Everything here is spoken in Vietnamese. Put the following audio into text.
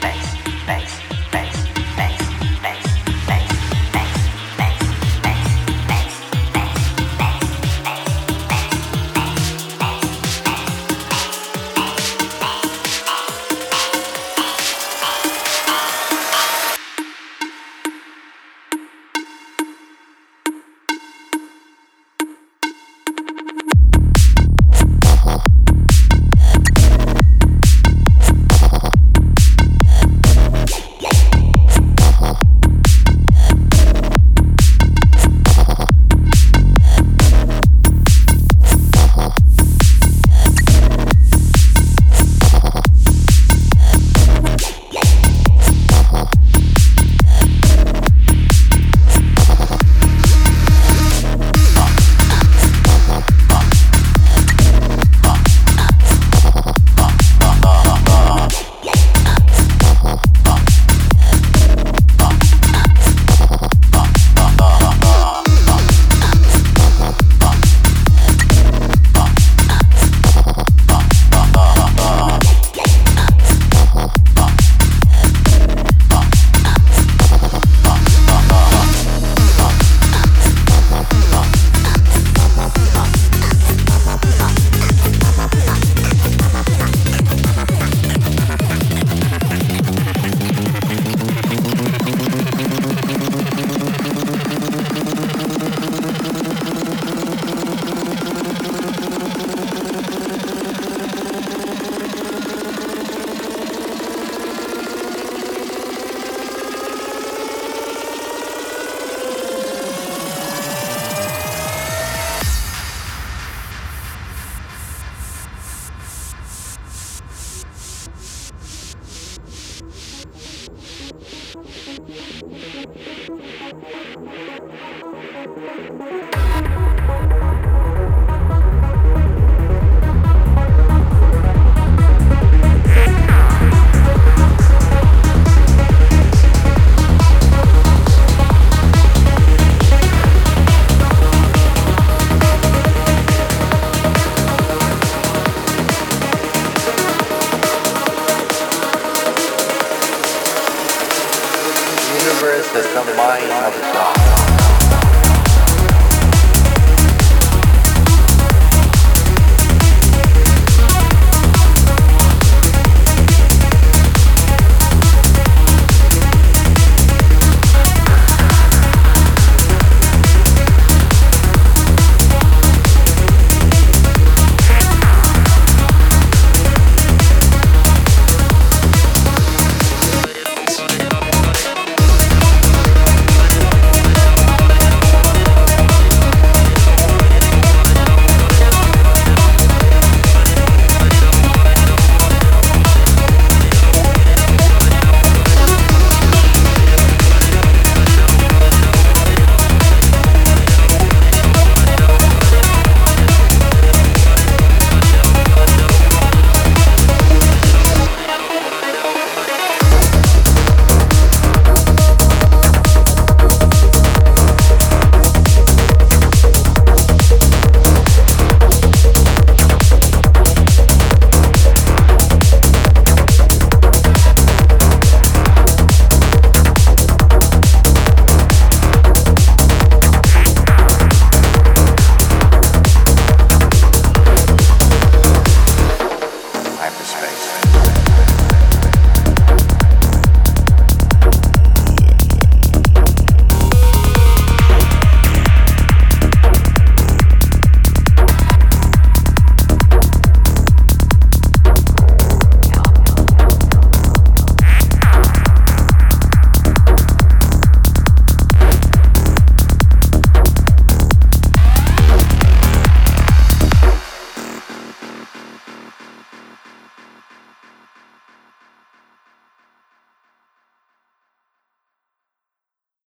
bass, bass. Thank you. remembers is the mind of God.